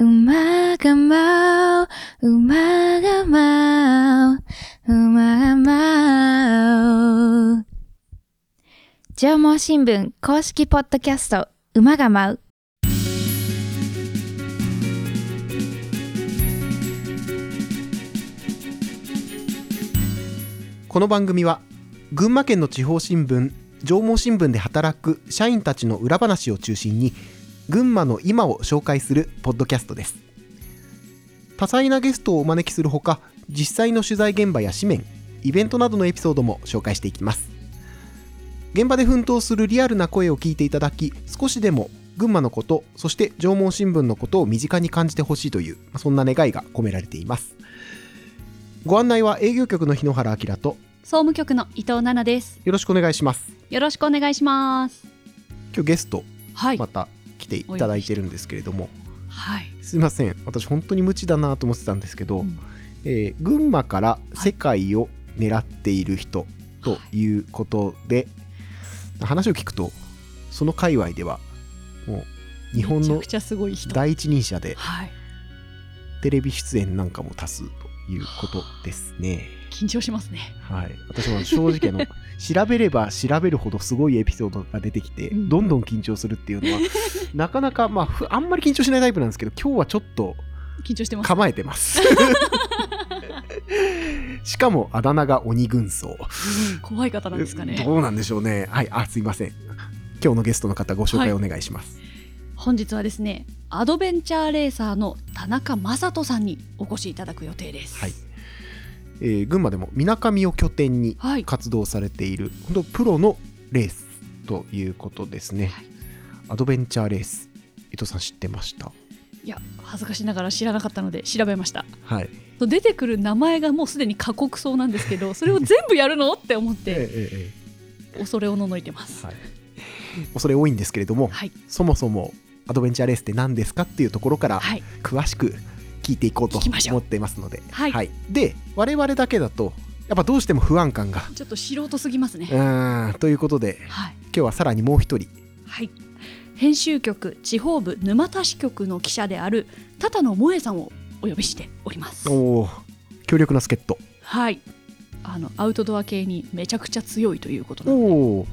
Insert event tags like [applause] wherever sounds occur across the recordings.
馬が舞う、馬が舞う、馬が舞う。縄文新聞公式ポッドキャスト、馬が舞う。この番組は群馬県の地方新聞縄文新聞で働く社員たちの裏話を中心に群馬の今を紹介するポッドキャストです多彩なゲストをお招きするほか実際の取材現場や紙面イベントなどのエピソードも紹介していきます現場で奮闘するリアルな声を聞いていただき少しでも群馬のことそして縄文新聞のことを身近に感じてほしいというそんな願いが込められていますご案内は営業局の日野原明と総務局の伊藤奈々です。よろしくお願いしますよろしくお願いします。今日ゲストはい。また来ていただいてるんですけれども、はい。すいません私本当に無知だなと思ってたんですけど、うんえー群馬から世界を狙っている人ということで、話を聞くとその界隈ではもう日本の。第一人者ではい。テレビ出演なんかも多数ということですね。緊張しますね。はい、私も正直あの [laughs] 調べれば調べるほどすごいエピソードが出てきて、うん。どんどん緊張するっていうのは [laughs] なかなか、まあふ、あんまり緊張しないタイプなんですけど今日はちょっと緊張してます。構えてます。[laughs] しかもあだ名が鬼軍曹。怖い方なんですかね。どうなんでしょうね。はい。あすいません。今日のゲストの方ご紹介お願いします、本日はですね、アドベンチャーレーサーの田中正人さんにお越しいただく予定です。はいえー群馬でもみなかみを拠点にはい。活動されている本当プロのレースということですね、はいアドベンチャーレース伊藤さん知ってました？いや、恥ずかしながら知らなかったので調べました。はい出てくる名前がもうすでに過酷そうなんですけど、それを全部やるの？って思っえて [laughs] ええ恐れおののいてます。はい恐れ多いんですけれども、はい。そもそもアドベンチャーレースって何ですかっていうところからはい。詳しく聞いていこうと思っていますので、はい。で我々だけだとやっぱどうしても不安感が。ちょっと素人すぎますね。うーん。ということではい。今日はさらにもう一人。はい、編集局地方部沼田支局の記者である多野萌さんをお呼びしております。おー。強力な助っ人。はい。あのアウトドア系にめちゃくちゃ強いということなおので。お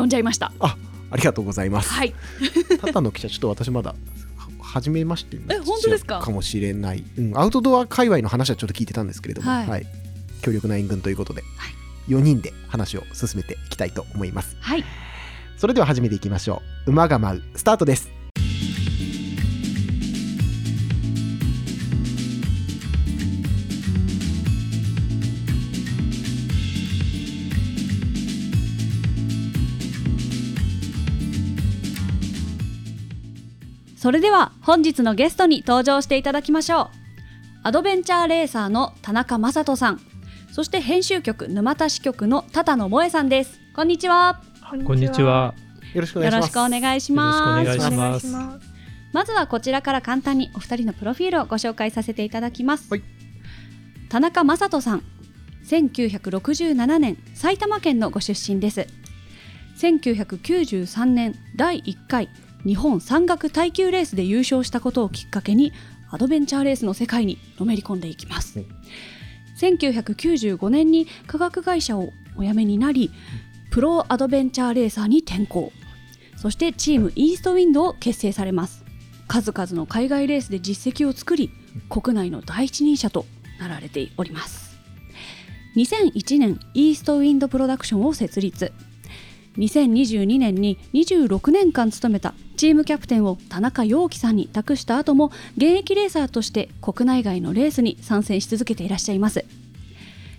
呼んじゃいました。ありがとうございます、はい、[laughs] タタの記者ちょっと私まだは初めましてえ本当ですか？かもしれない、うん、アウトドア界隈の話はちょっと聞いてたんですけれども、ははい。い強力な援軍ということで、はい。4人で話を進めていきたいと思います。はい、それでは始めていきましょう。馬が舞うスタートですそれでは本日のゲストに登場していただきましょう。アドベンチャーレーサーの田中正人さん、そして編集局沼田支局の多野萌さんです。こんにちは。こんにちは。よろしくお願いしますよろしくお願いします。まずはこちらから簡単にお二人のプロフィールをご紹介させていただきます。はい田中正人さん、1967年埼玉県のご出身です。1993年第1回日本山岳耐久レースで優勝したことをきっかけにアドベンチャーレースの世界にのめり込んでいきます。うん1995年に科学会社をお辞めになり、プロアドベンチャーレーサーに転向。そしてチームイーストウィンドを結成されます数々の海外レースで実績を作り国内の第一人者となられております2001年イーストウィンドプロダクションを設立2022年に26年間務めたチームキャプテンを田中陽樹さんに託した後も現役レーサーとして国内外のレースに参戦し続けていらっしゃいます。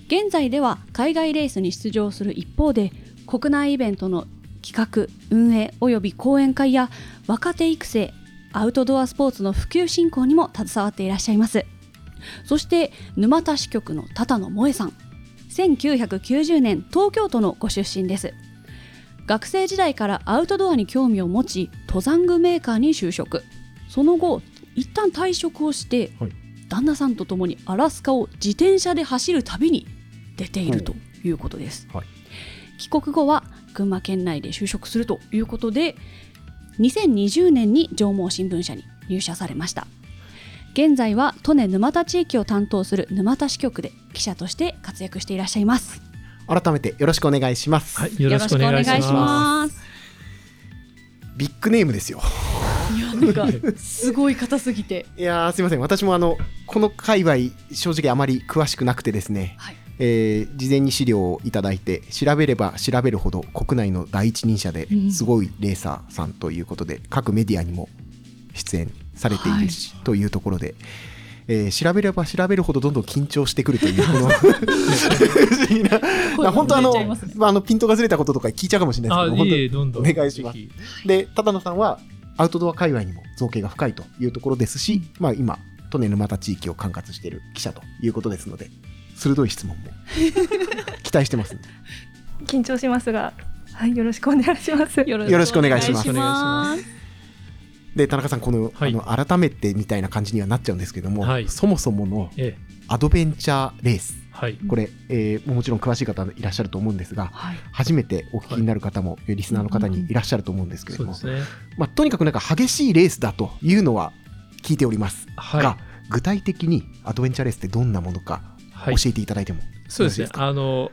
現在では海外レースに出場する一方で国内イベントの企画運営および講演会や若手育成アウトドアスポーツの普及振興にも携わっていらっしゃいます。そして沼田支局の多野萌さん1990年東京都のご出身です。学生時代からアウトドアに興味を持ち登山具メーカーに就職。その後一旦退職をして、はい。旦那さんと共にアラスカを自転車で走る旅に出ているということです、はい。帰国後は群馬県内で就職するということで2020年に上毛新聞社に入社されました。現在は利根沼田地域を担当する沼田支局で記者として活躍していらっしゃいます改めてよろしくお願いします、はい、よろしくお願いします。すビッグネームですよ。いやなんかすごい硬すぎて。[laughs] いやーすいません。私もあのこの界隈正直あまり詳しくなくてですね、はい。えー事前に資料をいただいて調べれば調べるほど国内の第一人者でうん。すごいレーサーさんということで、各メディアにも出演されているし、というところで、えー調べれば調べるほどどんどん緊張してくるというこの [laughs] 不思議なまあ本当あのまあ、あのピントがずれたこととか聞いちゃうかもしれないあ、ですけど本当いえ、どんどん。お願いします。で只野さんはアウトドア界隈にも造形が深いというところですし、まあ、今利根沼田地域を管轄している記者ということですので鋭い質問も [laughs] 期待してますんで。緊張しますが、はい、よろしくお願いします。よよろしくお願いします。お願いしで田中さんこの,、はい。あの改めてみたいな感じにはなっちゃうんですけども、はい。そもそものええ、アドベンチャーレース。はい。これ、えーもちろん詳しい方いらっしゃると思うんですがはい。初めてお聞きになる方も、リスナーの方にいらっしゃると思うんですけれども、そうね。まあ、とにかくなんか激しいレースだというのは聞いております。はい。が、具体的にアドベンチャーレースってどんなものかはい。教えていただいてもそうですね。あの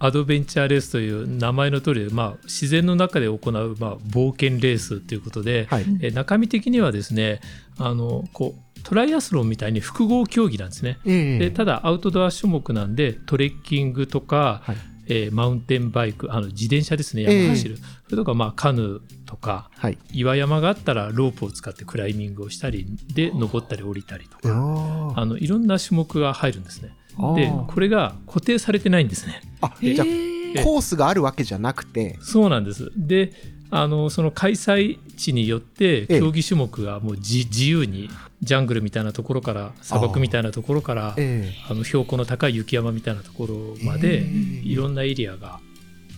アドベンチャーレースという名前の通りで、まあ、自然の中で行う、まあ、冒険レースということで、はい、え中身的にはですねあのこうトライアスロンみたいに複合競技なんですね。ええ。でただアウトドア種目なんでトレッキングとか、はい。えーマウンテンバイクあの自転車ですねええ。山を走る、それとか、まあ、カヌーとかはい。岩山があったらロープを使ってクライミングをしたりで登ったり降りたりとかああのいろんな種目が入るんですね。あでー。これが固定されてないんですね。あじゃあえ。コースがあるわけじゃなくて。そうなんです。であのその開催地によってええ競技種目がもう自自由にジャングルみたいなところから砂漠みたいなところからえあの標高の高い雪山みたいなところまでえいろんなエリアが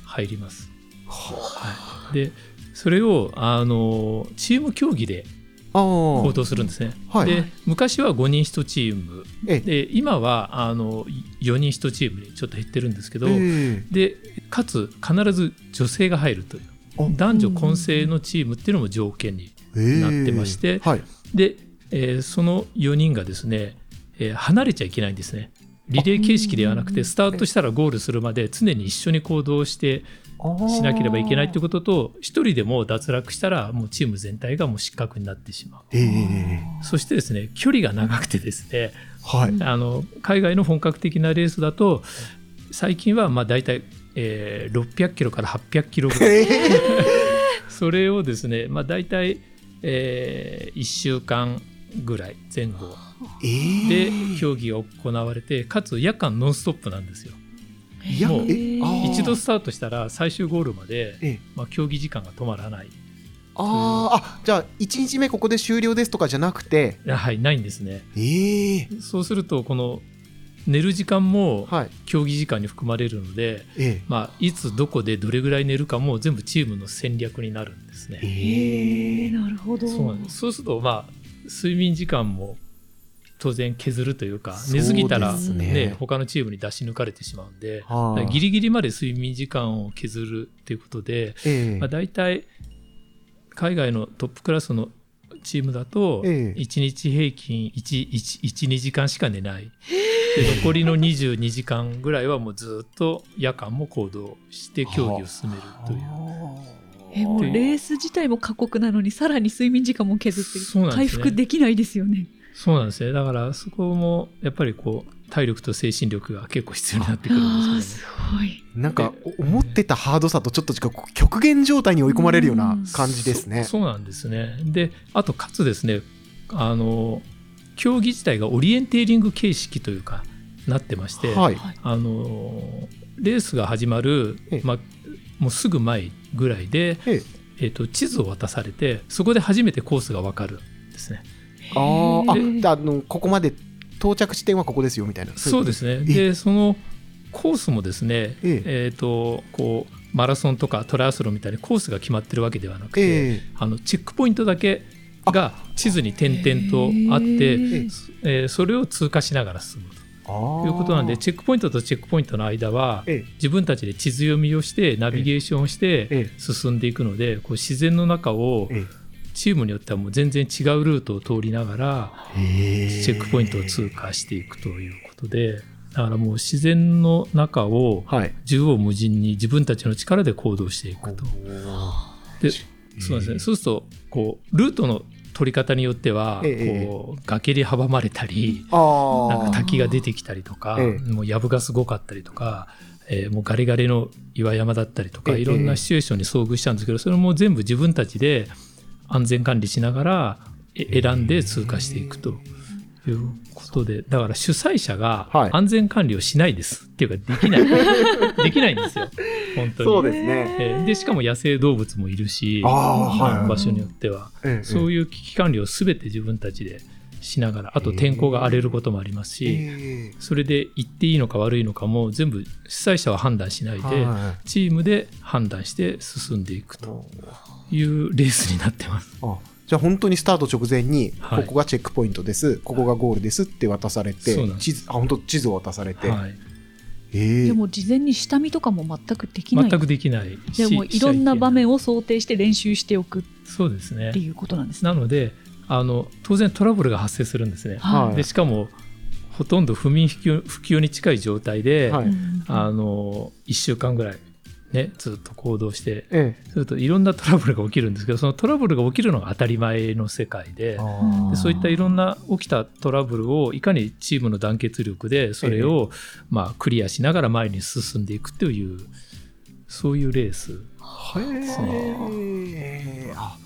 入ります。はい、でそれをあのチーム競技でああ行動するんですね。はい。で昔は5人1チーム。ええ。で今はあの4人1チームにちょっと減ってるんですけど、えでかつ必ず女性が入るというあ。男女混成のチームっていうのも条件にえなってましてはい。で、えーその4人がですね、えー離れちゃいけないんですね。リレー形式ではなくてスタートしたらゴールするまで常に一緒に行動してしなければいけないということと一人でも脱落したらもうチーム全体がもう失格になってしまう。ええそしてですね距離が長くてですねはい。あの海外の本格的なレースだと最近はまあ大体、えー600キロから800キロぐらい。それをですね、まあ、大体、え1週間ぐらい前後えでえ競技が行われてかつ夜間ノンストップなんですよ。いや一度スタートしたら最終ゴールまで、ええ。まあ、競技時間が止まらない。あーあじゃあ1日目ここで終了ですとかじゃなくて？はいないんですね。ええ。そうするとこの寝る時間もはい。競技時間に含まれるので、えまあ、いつどこでどれぐらい寝るかも全部チームの戦略になるんですえね。ええなるほど。そうすると、まあ、睡眠時間も当然削るというか寝すぎたら、ねね他のチームに出し抜かれてしまうんで、はあギリギリまで睡眠時間を削るということで、ええまあ、大体海外のトップクラスのチームだとええ1日平均12時間しか寝ない。で残りの22時間ぐらいはもうずっと夜間も行動して競技を進めるという。[laughs] えもうレース自体も過酷なのにさらに睡眠時間も削って回復できないですよね。そうなんですね。だからそこもやっぱりこう体力と精神力が結構必要になってくるんですすけごい。なんかお思ってたハードさとちょっと極限状態に追い込まれるような感じですね。そうそうなんですね。で、あとかつですね、あの競技自体がオリエンテーリング形式というかなってまして、はい。あのレースが始まるええまあもうすぐ前ぐらいで、ええっと地図を渡されて、そこで初めてコースがわかるんですね。あーあのここまで到着地点はここですよみたいな。そうですね。えで、そのコースもですね、ええ。っ、とこうマラソンとかトライアスロンみたいにコースが決まってるわけではなくて、ええ。あのチェックポイントだけが地図に点々とあって、えーそれを通過しながら進むと。いうことなんでチェックポイントとチェックポイントの間はえ。自分たちで地図読みをしてナビゲーションをしてええ。進んでいくのでこう自然の中をええチームによってはもう全然違うルートを通りながらチチェックポイントを通過していくということでだからもう自然の中をはい。縦横無尽に自分たちの力で行動していくと。でそうですね、そうするとこうルートの取り方によっては、ええこう崖に阻まれたりあなんか滝が出てきたりとか、ええもう藪がすごかったりとか、えーもうガリガリの岩山だったりとか、ええいろんなシチュエーションに遭遇したんですけどそれも全部自分たちで安全管理しながらえ選んで通過していくということでだから主催者がはい安全管理をしないです、っていうかできない [laughs] できないんですよ本当に。そうですね。えーでしかも野生動物もいるし、あーはい場所によっては、ええそういう危機管理を全て自分たちでしながらあと天候が荒れることもありますし、えそれで行っていいのか悪いのかも全部主催者は判断しないえで、はチームで判断して進んでいくいというレースになってます。あじゃあ本当にスタート直前に、はい。ここがチェックポイントです、ここがゴールですって渡されて地図あ本当地図を渡されて、はい、ええでも事前に下見とかも全くできない。全くできないしでもいろんな場面を想定して練習しておくそうですねていうことなんですね。なのであの当然トラブルが発生するんですね。はい。でしかもほとんど不眠不休不休に近い状態で、はい。うんあの1週間ぐらい、ね、ずっと行動してえするといろんなトラブルが起きるんですけどそのトラブルが起きるのが当たり前の世界ででそういったいろんな起きたトラブルをいかにチームの団結力でそれを、まあ、クリアしながら前に進んでいくというそういうレースへえあ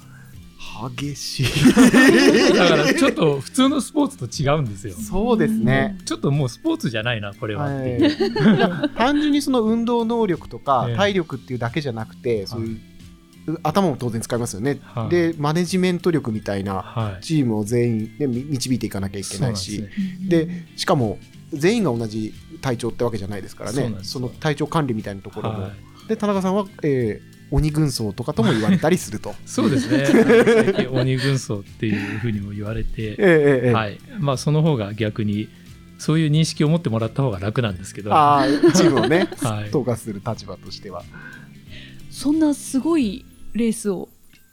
激しい。[laughs] だからちょっと普通のスポーツと違うんですよ。そうですね、ちょっともうスポーツじゃないなこれは。はい。[laughs] 単純にその運動能力とかええ。体力っていうだけじゃなくて、そういう頭も当然使いますよね、はい。でマネジメント力みたいなはい。チームを全員、ね、み導いていかなきゃいけないし。ですね。でしかも全員が同じ体調ってわけじゃないですからね。その体調管理みたいなところも、はい。で田中さんは、えー鬼軍曹とかとも言われたりすると。[laughs] そうですね。最近鬼軍曹っていうふうにも言われて、ええええはい。まあ、その方が逆にそういう認識を持ってもらった方が楽なんですけど、ああチームをね、[laughs] はい。統括する立場としては。そんなすごいレースを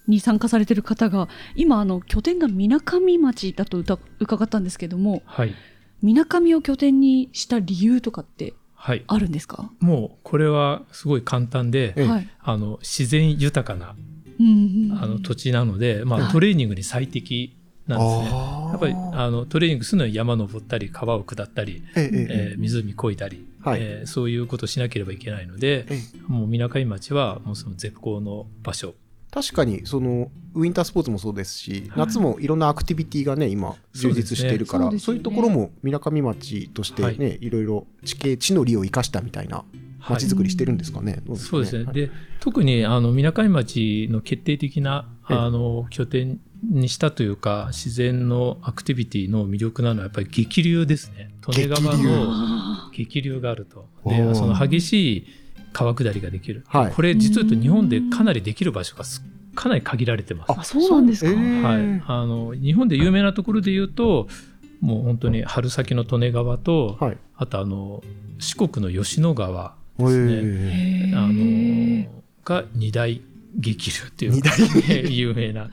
に参加されてる方が今あの拠点がみなかみ町だとうた伺ったんですけどもはい。みなかみを拠点にした理由とかってはい、あるんですか、もうこれはすごい簡単でええ。はい、あの自然豊かなうんうんあの土地なので、まあ、はい。トレーニングに最適なんですね。やっぱりあのトレーニングするのに山登ったり川を下ったり、ええええ。えー湖越えたり、はい。えーそういうことをしなければいけないので、えもうみなかみ町はもうその絶好の場所確かにそのウィンタースポーツもそうですし、夏もいろんなアクティビティがね今充実しているからそう,、そうですねいうところもみなかみ町としてね、、はいろいろ地形地の利を生かしたみたいな町づくりしてるんですかね。どそうですね。はいで、特にあのみなかみ町の決定的なええあの拠点にしたというか、自然のアクティビティの魅力なのはやっぱり激流ですね。利根川のあ激流があると。で、その激しい川下りができる。はい。これ実は言うと日本でかなりできる場所がすかなり限られてます。あそうなんですか、えー。はい、あの日本で有名なところで言うともう本当に春先の利根川と、はい。あとあの四国の吉野川ですね。えへー。あのが二大激流っていう二大 [laughs] 有名な。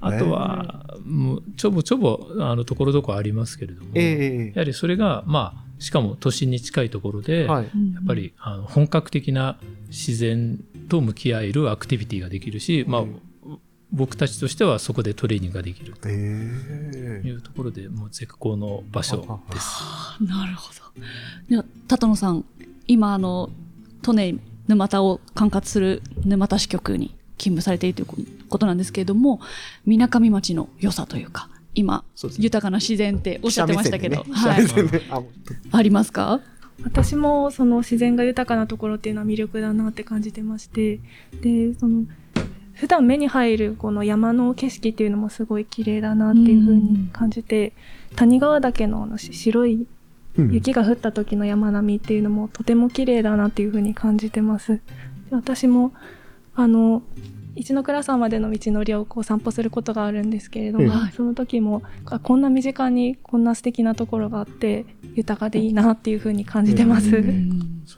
あとは、もうちょぼちょぼあのところどころありますけれども、ー。えやはりそれが、まあ、しかも都心に近いところで、ーはい。やっぱりあの本格的な自然と向き合えるアクティビティができるし、まあうん、僕たちとしてはそこでトレーニングができるとえーいうところでもう絶好の場所です。あなるほど。では多野さん今あの利根沼田を管轄する沼田支局に勤務されているということなんですけれどもみなかみ町の良さというか今ね。豊かな自然っておっしゃってましたけど、[laughs] 記者はい。あありますか？私もその自然が豊かなところっていうのは魅力だなって感じてまして。でその普段目に入るこの山の景色っていうのもすごい綺麗だなっていう風に感じて谷川岳のあのし白いうん。雪が降った時の山並みっていうのもとても綺麗だなっていう風に感じてます。で私もあの一ノ倉山までの道のりをこう散歩することがあるんですけれども、はいその時もあこんな身近にこんな素敵なところがあって豊かでいいなっていう風に感じてます。そ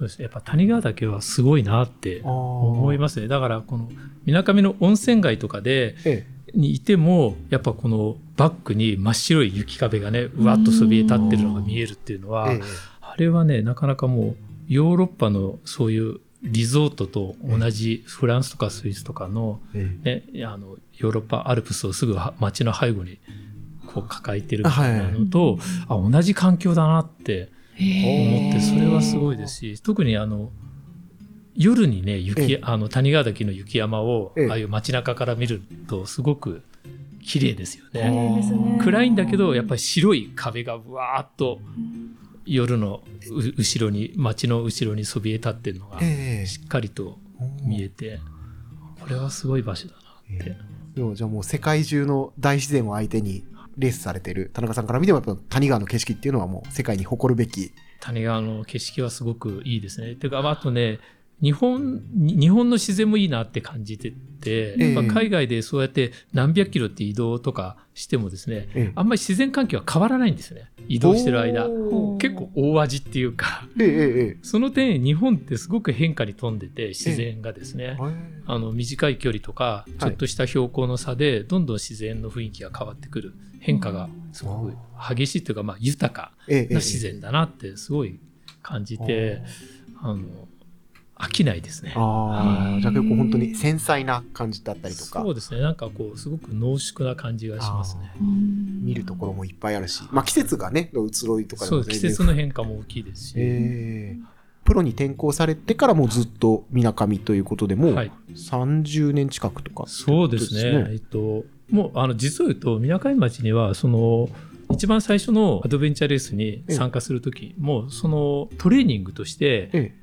うです。ねやっぱ谷川岳はすごいなって思いまますね。だからこのみなかみの温泉街とかで、えにいてもやっぱこのバックに真っ白い雪壁がねうわっとそびえ立ってるのが見えるっていうのは、え。あれはねなかなかもうヨーロッパのそういうリゾートと同じフランスとかスイスとかの,、ええ。ね、あのヨーロッパアルプスをすぐは街の背後にこう抱えてるみたいなのと、あ同じ環境だなって思ってそれはすごいですし特にあの夜にね雪、ええ。あの谷川岳の雪山を、ええ。ああいう街中から見るとすごく綺麗ですよ綺ね。暗いんだけどやっぱり白い壁がうわーっと夜のう後ろに街の後ろにそびえ立ってるのがええしっかりと見えてこれはすごい場所だなって。でもじゃあもう世界中の大自然を相手にレースされてる田中さんから見てもやっぱ谷川の景色っていうのはもう世界に誇るべき。谷川の景色はすごくいいですね。てかあとね日本に日本の自然もいいなって感じてて、ええ。やっぱ海外でそうやって何百キロって移動とかしてもですね、ええ。あんまり自然環境は変わらないんですよね。移動してる間。結構大味っていうか。えええええその点日本ってすごく変化に富んでて自然がですね、えあの短い距離とかちょっとした標高の差でどんどん自然の雰囲気が変わってくる。変化がすごく激しいというか、まあ、豊かな自然だなってすごい感じて、あの飽きないですね。ああ、じゃあ結構本当に繊細な感じだったりとか。そう、ですね。なんかこうすごく濃縮な感じがしますね。見るところもいっぱいあるし、まあ季節がね、移ろいとかでそう季節の変化も大きいですし、ええプロに転向されてからもずっとみなかみということでもうはい、30年近くとか、そうですね。そうですね。えっと、もうあの実を言うとみなかみ町にはその一番最初のアドベンチャーレースに参加する時もそのトレーニングとしてえ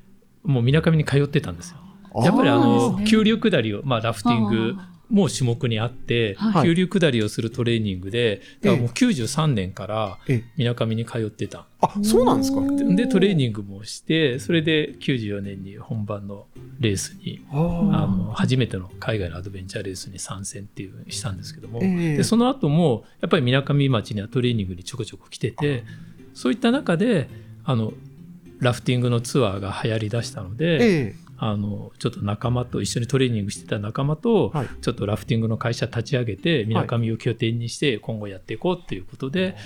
もうみなかみに通ってたんですよ。えやっぱりあの急流下りを、まあ、ラフティングも種目にあって、はい。急流下りをするトレーニングでだからもう93年からええ。みなかみに通ってた。あ、そうなんですか。でトレーニングもしてそれで94年に本番のレースにああの初めての海外のアドベンチャーレースに参戦っていうしたんですけども、ええ。でその後もやっぱりみなかみ町にはトレーニングにちょこちょこ来ててそういった中であのラフティングのツアーが流行りだしたので、ええ。あのちょっと仲間と一緒にトレーニングしてた仲間と、はい。ちょっとラフティングの会社立ち上げてみなかみを拠点にして今後やっていこうっていうことで、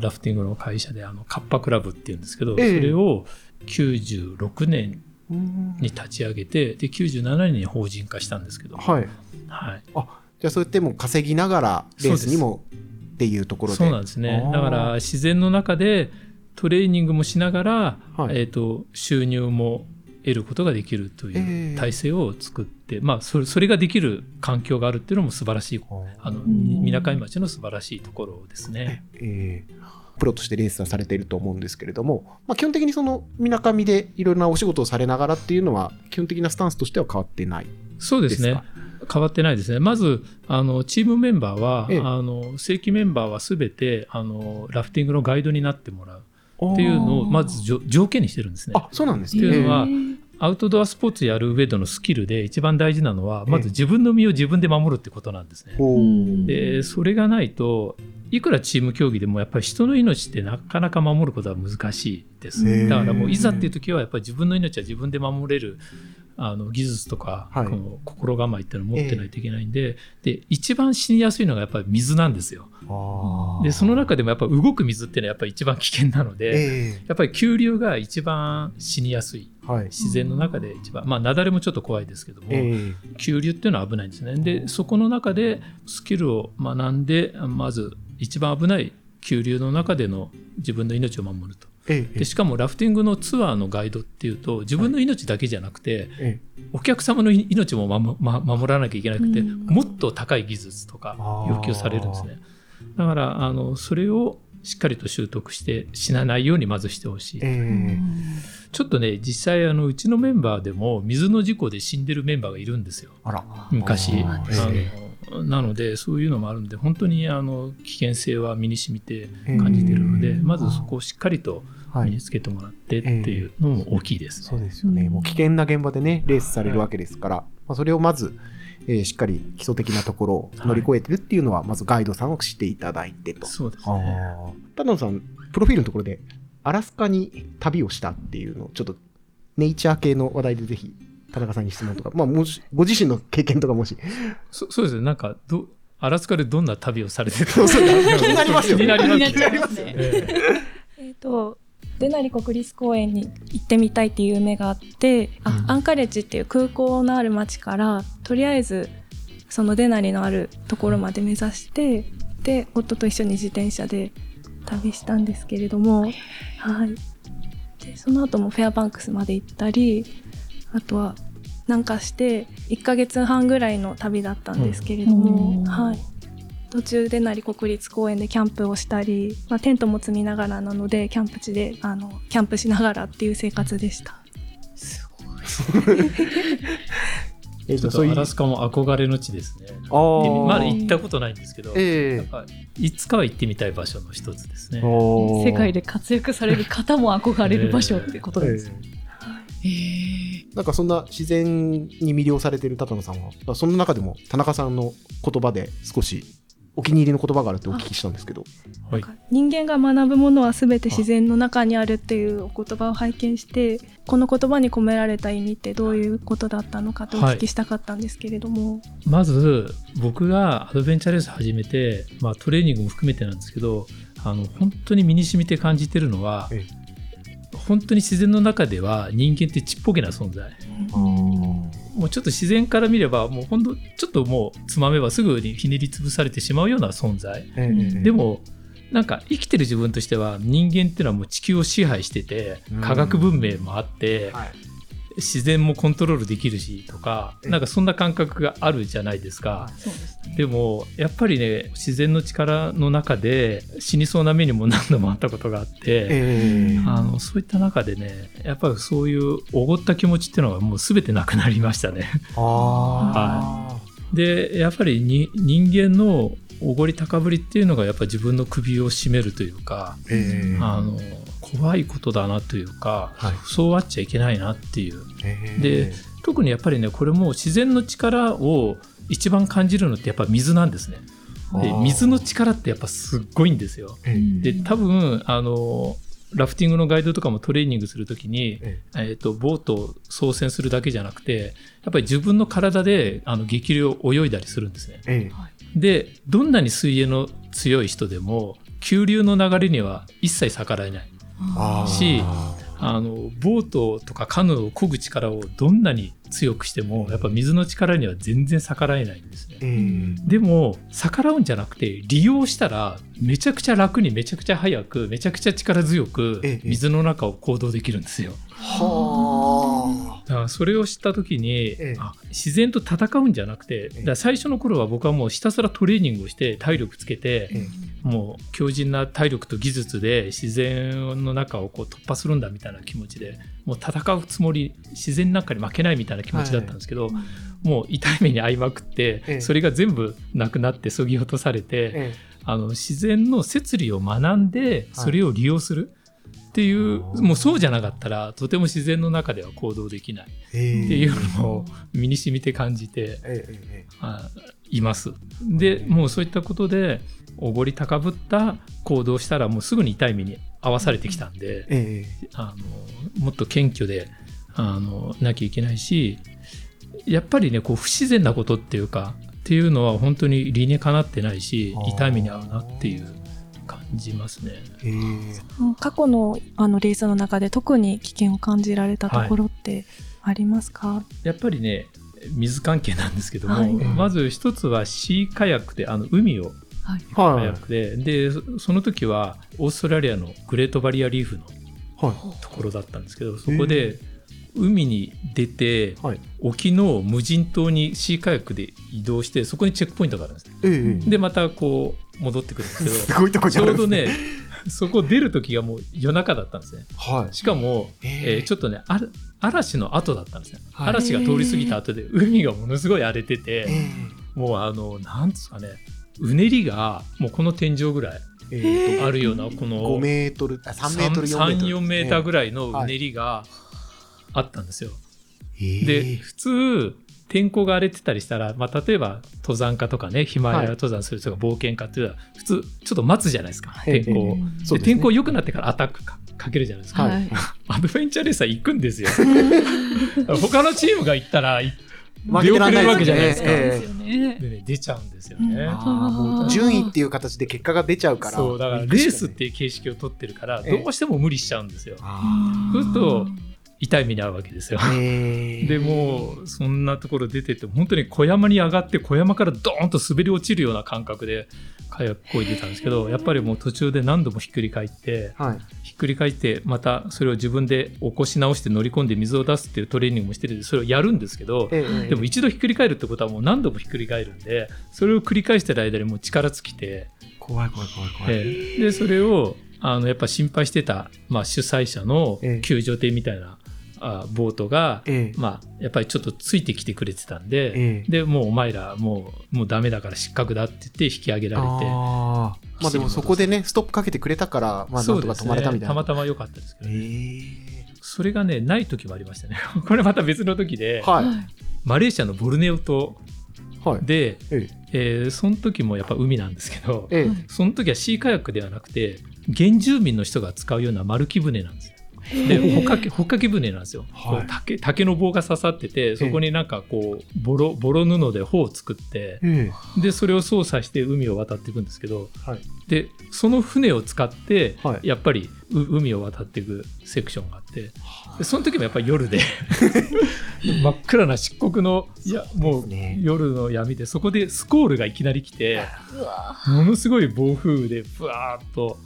ラフティングの会社であのカッパクラブっていうんですけど、ええ。それを96年うんに立ち上げてで97年に法人化したんですけど、はい。はい、じゃあそうやってもう稼ぎながらレースにもっていうところで。そうなんですね。あーだから自然の中でトレーニングもしながら、はい。えー、と収入も得ることができるとえいえう体制を作って、まあ、それそれができる環境があるっていうのも素晴らしいあのみなかみ町の素晴らしいところですね。えープロとしてレースはされていると思うんですけれども、まあ、基本的にそのみなかみでいろいろなお仕事をされながらっていうのは基本的なスタンスとしては変わってないそうですすか。変わってないですね。まず、あの、チームメンバーは、ええ。あの、正規メンバーはすべて、あの、ラフティングのガイドになってもらうっていうのを、まず条件にしてるんですね。あそうなんですね。っていうのはアウトドアスポーツやる上でのスキルで一番大事なのは、まず自分の身を自分で守るってことなんですね。で、それがないと、いくらチーム競技でもやっぱり人の命ってなかなか守ることは難しいです。だからもういざっていう時はやっぱり自分の命は自分で守れるあの技術とか、はい。この心構えっていうのを持ってないといけないんで、で一番死にやすいのがやっぱり水なんですよ。でその中でもやっぱ動く水っていうのはやっぱり一番危険なので、えやっぱり急流が一番死にやすい。自然の中で一番まあ雪崩もちょっと怖いですけども、え急流っていうのは危ないんですね。で、そこの中でスキルを学んで、まず一番危ない急流の中での自分の命を守ると。ええでしかもラフティングのツアーのガイドっていうと、自分の命だけじゃなくて、えお客様の命も守ま守らなきゃいけなくて、うん。もっと高い技術とか要求されるんですね。だから、あの、それをしっかりと習得して死なないようにまずしてほしい。ええちょっとね、実際、あの、うちのメンバーでも水の事故で死んでるメンバーがいるんですよ。あら。昔。あなのでそういうのもあるんで本当にあの危険性は身に染みて感じてるので、えーまずそこをしっかりとはい。身につけてもらってっていうのも大きいです、そうですよね、もう危険な現場でねレースされるわけですから、まあ、それをまず、えーしっかり基礎的なところを乗り越えてるっていうのは、まずガイドさんをしていただいてと。そうですあねー。田野さんプロフィールのところでアラスカに旅をしたっていうのをちょっとネイチャー系の話題でぜひ田中さんに質問とか、まあ、もしご自身の経験とかもし。そそうですね。なんかどアラスカでどんな旅をされてた？そうそう気になりますよ。ね [laughs] 気になりますね。ええ。っ、とデナリ国立公園に行ってみたいっていう夢があって、あうん。アンカレッジっていう空港のある町からとりあえずそのデナリのあるところまで目指してで夫と一緒に自転車で旅したんですけれども、はい、でその後もフェアバンクスまで行ったりあとは南下して1ヶ月半ぐらいの旅だったんですけれども、うんはい、途中でなり国立公園でキャンプをしたり、まあ、テントも積みながらなのでキャンプ地であのキャンプしながらっていう生活でした。[laughs] えちょっとアラスカも憧れの地ですね。まだ行ったことないんですけど、ええやっぱいつかは行ってみたい場所の一つですね。世界で活躍される方も憧れる場所ってことです。えええーなんかそんな自然に魅了されてる多野さんはその中でも田中さんの言葉で少しお気に入りの言葉があるってお聞きしたんですけど。はい。人間が学ぶものは全て自然の中にあるっていうお言葉を拝見してこの言葉に込められた意味ってどういうことだったのかとお聞きしたかったんですけれども、まず僕がアドベンチャーレース始めて、まあ、トレーニングも含めてなんですけどあの本当に身に染みて感じてるのは、え本当に自然の中では人間ってちっぽけな存在。もうちょっと自然から見ればもう本当ちょっともうつまめばすぐにひねり潰されてしまうような存在。ええでもなんか生きてる自分としては人間っていうのはもう地球を支配しててうん。科学文明もあって、はい自然もコントロールできるしとかええ。なんかそんな感覚があるじゃないですか。でもやっぱりね自然の力の中で死にそうな目にも何度もあったことがあって、ええ。あのそういった中でねやっぱりそういうおごった気持ちっていうのがもう全てなくなりましたね。あでやっぱりに人間のおごり高ぶりっていうのがやっぱ自分の首を絞めるというか、ーええ。あの怖いことだなというか、はい。そうあっちゃいけないなっていう。ええ。で特にやっぱりねこれも自然の力を一番感じるのってやっぱ水なんですね。で水の力ってやっぱすっごいんですよ。ええ。で多分あのラフティングのガイドとかもトレーニングするときに、ええ。ー、とボートを操船するだけじゃなくてやっぱり自分の体であの激流を泳いだりするんですね。えでどんなに水泳の強い人でも急流の流れには一切逆らえない。しあのボートとかカヌーを漕ぐ力をどんなに強くしてもやっぱ水の力には全然逆らえないんですね。ええでも逆らうんじゃなくて利用したらめちゃくちゃ楽にめちゃくちゃ速くめちゃくちゃ力強くええ水の中を行動できるんですよ。はだからそれを知った時に、ええ。あ自然と戦うんじゃなくてだから最初の頃は僕はもうひたすらトレーニングをして体力つけて、えもう強靭な体力と技術で自然の中をこう突破するんだみたいな気持ちでもう戦うつもり自然なんかに負けないみたいな気持ちだったんですけど、もう痛い目に遭いまくって、ええ。それが全部なくなってそぎ落とされて、えあの自然の摂理を学んでそれを利用するっていう、もうそうじゃなかったらとても自然の中では行動できない。えっていうのを身に染みて感じてえいます。でもうそういったことでおごり高ぶった行動をしたらもうすぐに痛い目に遭わされてきたんで、ええあのもっと謙虚であのなきゃいけないしやっぱりねこう不自然なことっていうかっていうのは本当に理にかなってないし痛い目に遭うなっていう。感じますね。ええ過去のあのレースの中で特に危険を感じられたところってありますか、やっぱりね水関係なんですけども、はいまず一つはシーカヤックであの海をはい。カはいヤックで、でそその時はオーストラリアのグレートバリアリーフのはい。ところだったんですけどそこで海に出てはい。沖の無人島にシーカヤックで移動してそこにチェックポイントがあるんです。でまたこう戻ってくるんですけど [laughs] すごいとこにちあるんですょうどねそこ出る時がもう夜中だったんですね。はい。しかも、えええーちょっとねある嵐の後だったんですね、はい。嵐が通り過ぎた後で海がものすごい荒れてて、えもうあのなんですかねうねりがもうこの天井ぐらいええー。とあるようなこの5メートルあ3メートル4メートル34メーターぐらいのうねりがあったんですよ、でで普通天候が荒れてたりしたら、まあ、例えば登山家とかねヒマラヤ登山する人が冒険家っていうのは普通ちょっと待つじゃないですか天候を、ですね。で天候良くなってからアタックかかけるじゃないですか、はい。アドベンチャーレーサー行くんですよ。[laughs] 他のチームが行ったらい負けてらんない出遅れるわけじゃないですか。ええですよね。出ちゃうんですよね。う順位っていう形で結果が出ちゃうから。そうだからレースっていう形式を取ってるからええ。どうしても無理しちゃうんですよ。あふと痛い目に遭うわけですよ。[laughs] でもうそんなところ出てって本当に小山に上がって小山からドーンと滑り落ちるような感覚でカヤックこいでたんですけどやっぱりもう途中で何度もひっくり返ってはい。ひっくり返ってまたそれを自分で起こし直して乗り込んで水を出すっていうトレーニングもしててそれをやるんですけどええでも一度ひっくり返るってことはもう何度もひっくり返るんでそれを繰り返してる間にもう力尽きて、怖い怖い怖い怖い。ええ。でそれをあのやっぱ心配してた、まあ、主催者のええ。救助艇みたいな、あボートが、ええ。まあ、やっぱりちょっとついてきてくれてたんで、ええ。でもうお前らもうもうダメだから失格だって言って引き上げられて。まあでもそこでね。ストップかけてくれたからまあなんとか止まれたみたいな。たまたま良かったですけど、えねえ。それがねない時もありましたね。[laughs] これまた別の時で、はい。マレーシアのボルネオ島はい。で、ええ。ーその時もやっぱ海なんですけどその時はシーカヤックではなくて原住民の人が使うような丸木舟なんですよでほっかけほっかけ舟なんですよ、はい。竹竹の棒が刺さっててそこになんかこうボロボロ布で帆を作ってえ。でそれを操作して海を渡っていくんですけどはいでその船を使って、はい。やっぱりう海を渡っていくセクションがあってでその時もやっぱり夜で [laughs] 真っ暗な漆黒のいやもう夜の闇でそこでスコールがいきなり来てものすごい暴風雨でふわーっと。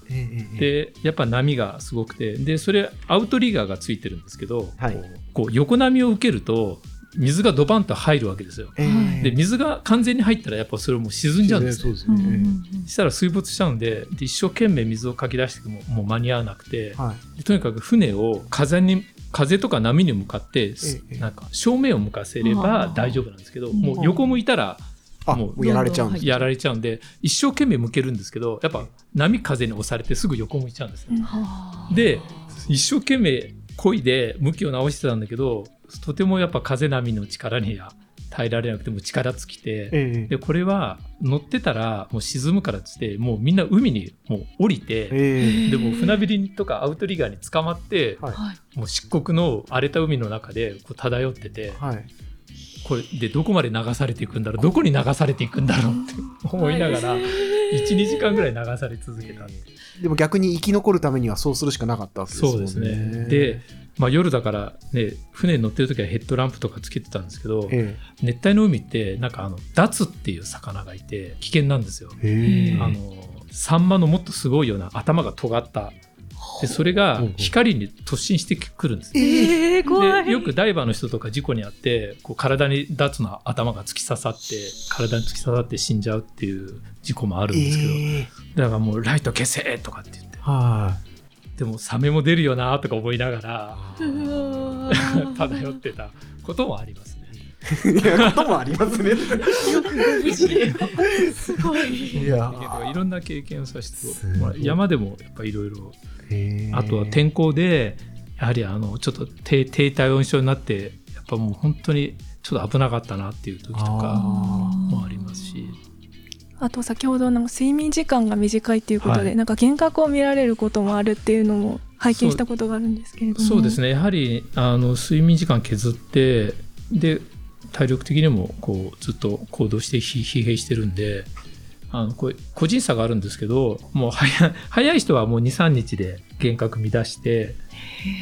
でやっぱ波がすごくてでそれアウトリガーがついてるんですけど、こう横波を受けると水がドバンと入るわけですよ。ええ。で水が完全に入ったらやっぱそれもう沈んじゃうんですね。そうですね。そしたら水没しちゃうんでで一生懸命水をかき出してももう間に合わなくてええはい。でとにかく船を風に風とか波に向かって、ええなんか正面を向かせれば大丈夫なんですけどもう横向いたらあもうやられちゃうんでやられちゃうんで一生懸命向けるんですけどやっぱ波風に押されてすぐ横向いちゃうんですね。で一生懸命漕いで向きを直してたんだけどとてもやっぱ風波の力には耐えられなくてもう力尽きて。ええ。でこれは乗ってたらもう沈むからっつってもうみんな海にもう降りて、ええ。でも船びりとかアウトリガーに捕まって、はい。もう漆黒の荒れた海の中でこう漂っててはいこれでどこまで流されていくんだろう？どこに流されていくんだろう？って思いながら12時間ぐらい流され続けたってでも逆に生き残るためにはそうするしかなかったわけですもんそうですね。で、まあ、夜だから、ね、船に乗ってる時はヘッドランプとかつけてたんですけど、え熱帯の海ってなんかあのダツっていう魚がいて危険なんですよ。えええあのサンマのもっとすごいような頭が尖ったでそれが光に突進してくるんですよ。えー、怖い。でよくダイバーの人とか事故にあってこう体にダツの頭が突き刺さって体に突き刺さって死んじゃうっていう事故もあるんですけど、ええだからもうライト消せとかって言って。はでもサメも出るよなとか思いながら漂ってたこともありますね。[laughs] いやこともありますね。よくすごい。いやいろんな経験をさせすて、まあ山でもやっぱいろいろええあとは天候でやはりあのちょっと低低体温症になってやっぱもう本当にちょっと危なかったなっていう時とかあもありますし。あと先ほどなんか睡眠時間が短いっていうことで、はい。なんか幻覚を見られることもあるっていうのも拝見したことがあるんですけれども。そうですね。やはりあの睡眠時間削ってで体力的にもこうずっと行動して疲疲弊してるんであのこれ個人差があるんですけどもう早い早い人はもう23日で幻覚見出して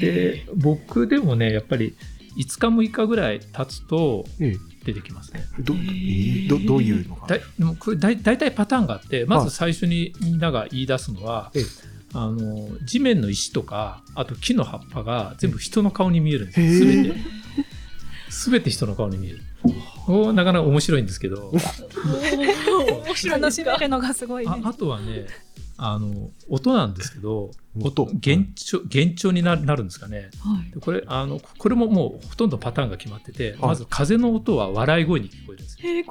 で僕でもねやっぱり5日6日ぐらい経つとえ出てきますね。えどええどどういうのが？だいでもこれだい大体パターンがあってまはい。ず最初にみんなが言い出すのは、ええ。あの地面の石とかあと木の葉っぱが全部人の顔に見えるんですへえよ全て全て人の顔に見える。おなかなか面白いんですけど。面白い楽しめるのがすごいね。ああとはねあの音なんですけど音。幻聴幻聴にななるんですかね。はい。でこれあのこれももうほとんどパターンが決まってて、はい。まず風の音は笑い声に聞こえるんですよ。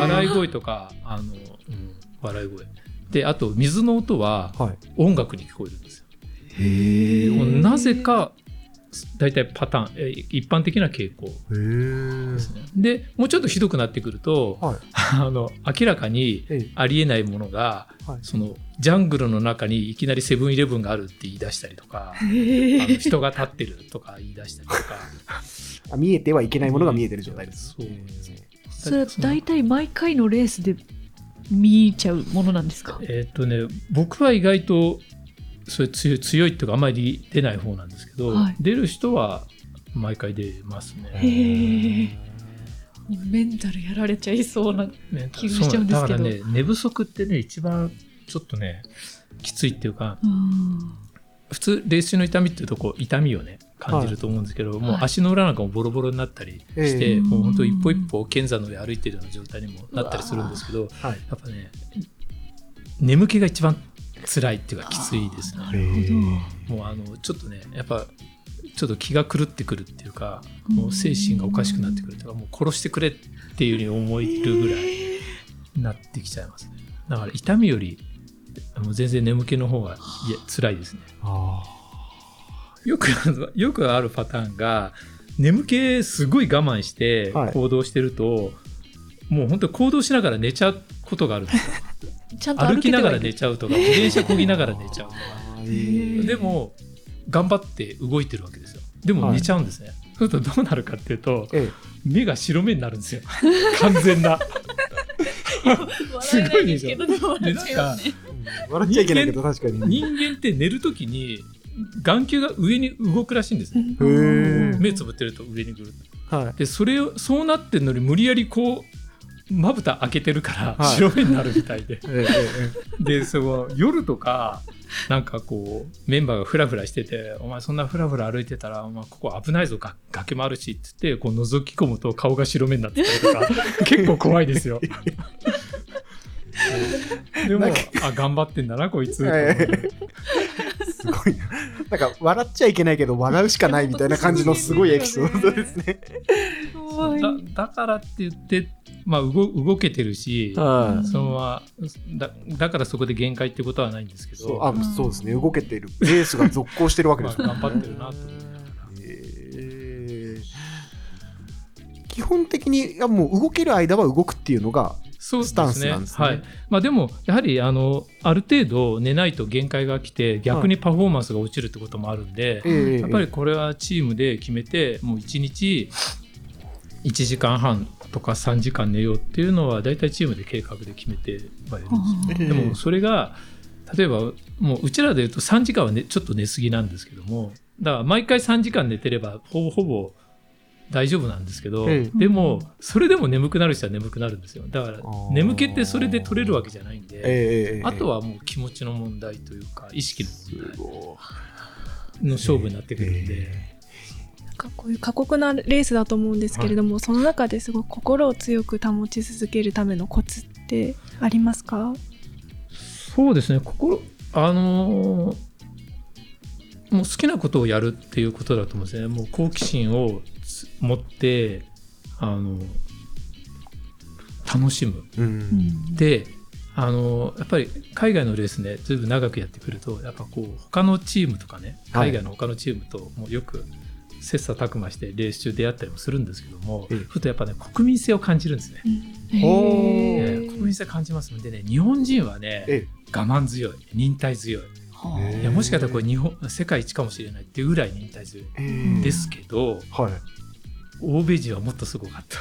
笑い声とかあの、うん、笑い声。であと水の音ははい。音楽に聞こえるんですよ、なぜか大体パターンえー一般的な傾向。ですね。でもうちょっとひどくなってくると、はい。[laughs] あの明らかにええ。ありえないものがはい。そのジャングルの中にいきなりセブンイレブンがあるって言い出したりとかあの人が立ってるとか言い出したりとか。[laughs] あ見えてはいけないものが見えてる状態ですそうですね。それは大体毎回のレースで見ちゃうものなんですか？えーっとね僕は意外とそれ強い強いっていうかあまり出ない方なんですけど、はい。出る人は毎回出ますね。メンタルやられちゃいそうなね気がしちゃうんですけど。そうだからね寝不足ってね一番ちょっとねきついっていうかうん。普通レース中の痛みっていうとこう痛みをね感じると思うんですけど、もう足の裏なんかもボロボロになったりして、ええもう本当一歩一歩剣山の上歩いてるような状態にもなったりするんですけどはい。やっぱね眠気が一番辛いっていうかきついですね。もうあのちょっとねやっぱちょっと気が狂ってくるっていうかもう精神がおかしくなってくるというかもう殺してくれっていうふうに思えるぐらいになってきちゃいますね。だから痛みよりもう全然眠気の方がいや辛いですね。あよくあるよくあるパターンが眠気すごい我慢してはい。行動してると、もう本当に行動しながら寝ちゃうことがあるんですよ [laughs] ちゃんと歩きながら寝ちゃうとか自転車こぎながら寝ちゃうとか。ー。でも頑張って動いてるわけですよ。でもはい寝ちゃうんですね、そうするとどうなるかっていうとえ目が白目になるんですよ。[laughs] 完全な。すごいでしょ。でなんかえ笑っちゃいけないけど確かに。人間って寝るときに眼球が上に動くらしいんですね。目つぶってると上にぐるっと。はい。でそれをそうなってんのに無理やりこうまぶた開けてるからはい。白目になるみたいで、ええでその夜とかなんかこうメンバーがフラフラしてて「お前そんなフラフラ歩いてたらお前ここ危ないぞが崖もあるし」って言ってこう覗き込むと顔が白目になってたりとか [laughs] 結構怖いですよ。でもあ頑張ってんだなこいつ、ええすごいな。なんか笑っちゃいけないけど笑うしかないみたいな感じのすごいエピソードですね。だだからって言って、まあ、動動けてるし、はい。そのままだだからそこで限界ってことはないんですけど。そうあそうですね。動けてる。レースが続行してるわけです。まあ頑張ってるなと思いながらえー。基本的にいやもう動ける間は動くっていうのがスタンスなんですね。はい。まあ、でもやはりあのある程度寝ないと限界が来て逆にパフォーマンスが落ちるってこともあるんで、ええやっぱりこれはチームで決めてもう1日1時間半とか3時間寝ようっていうのは大体チームで計画で決めてはいるんですでもそれが例えばもううちらで言うと3時間は、ね、ちょっと寝すぎなんですけどもだから毎回3時間寝てればほぼほぼ大丈夫なんですけど、えでもそれでも眠くなる人は眠くなるんですよ。だからー。眠気ってそれで取れるわけじゃないんで、ええあとはもう気持ちの問題というか意識のす問題ごの勝負になってくるんで、えなんかこういう過酷なレースだと思うんですけれども、その中ですごく心を強く保ち続けるためのコツってありますか？そうですね。心あのーもう好きなことをやるっていうことだと思うんですね。もう好奇心をつ持ってあの楽しむ。うん。であのやっぱり海外のレースねずいぶん長くやってくるとやっぱこう他のチームとかねはい。海外の他のチームともうよく切磋琢磨してレース中出会ったりもするんですけども、ええ。ふとやっぱね国民性を感じるんですね、ええ国民性感じます。のでね日本人はねえ我慢強い忍耐強い。えいやもしかしたらこれ日本世界一かもしれないっていうぐらい忍耐強いええですけど、はい欧米人はもっとすごかった。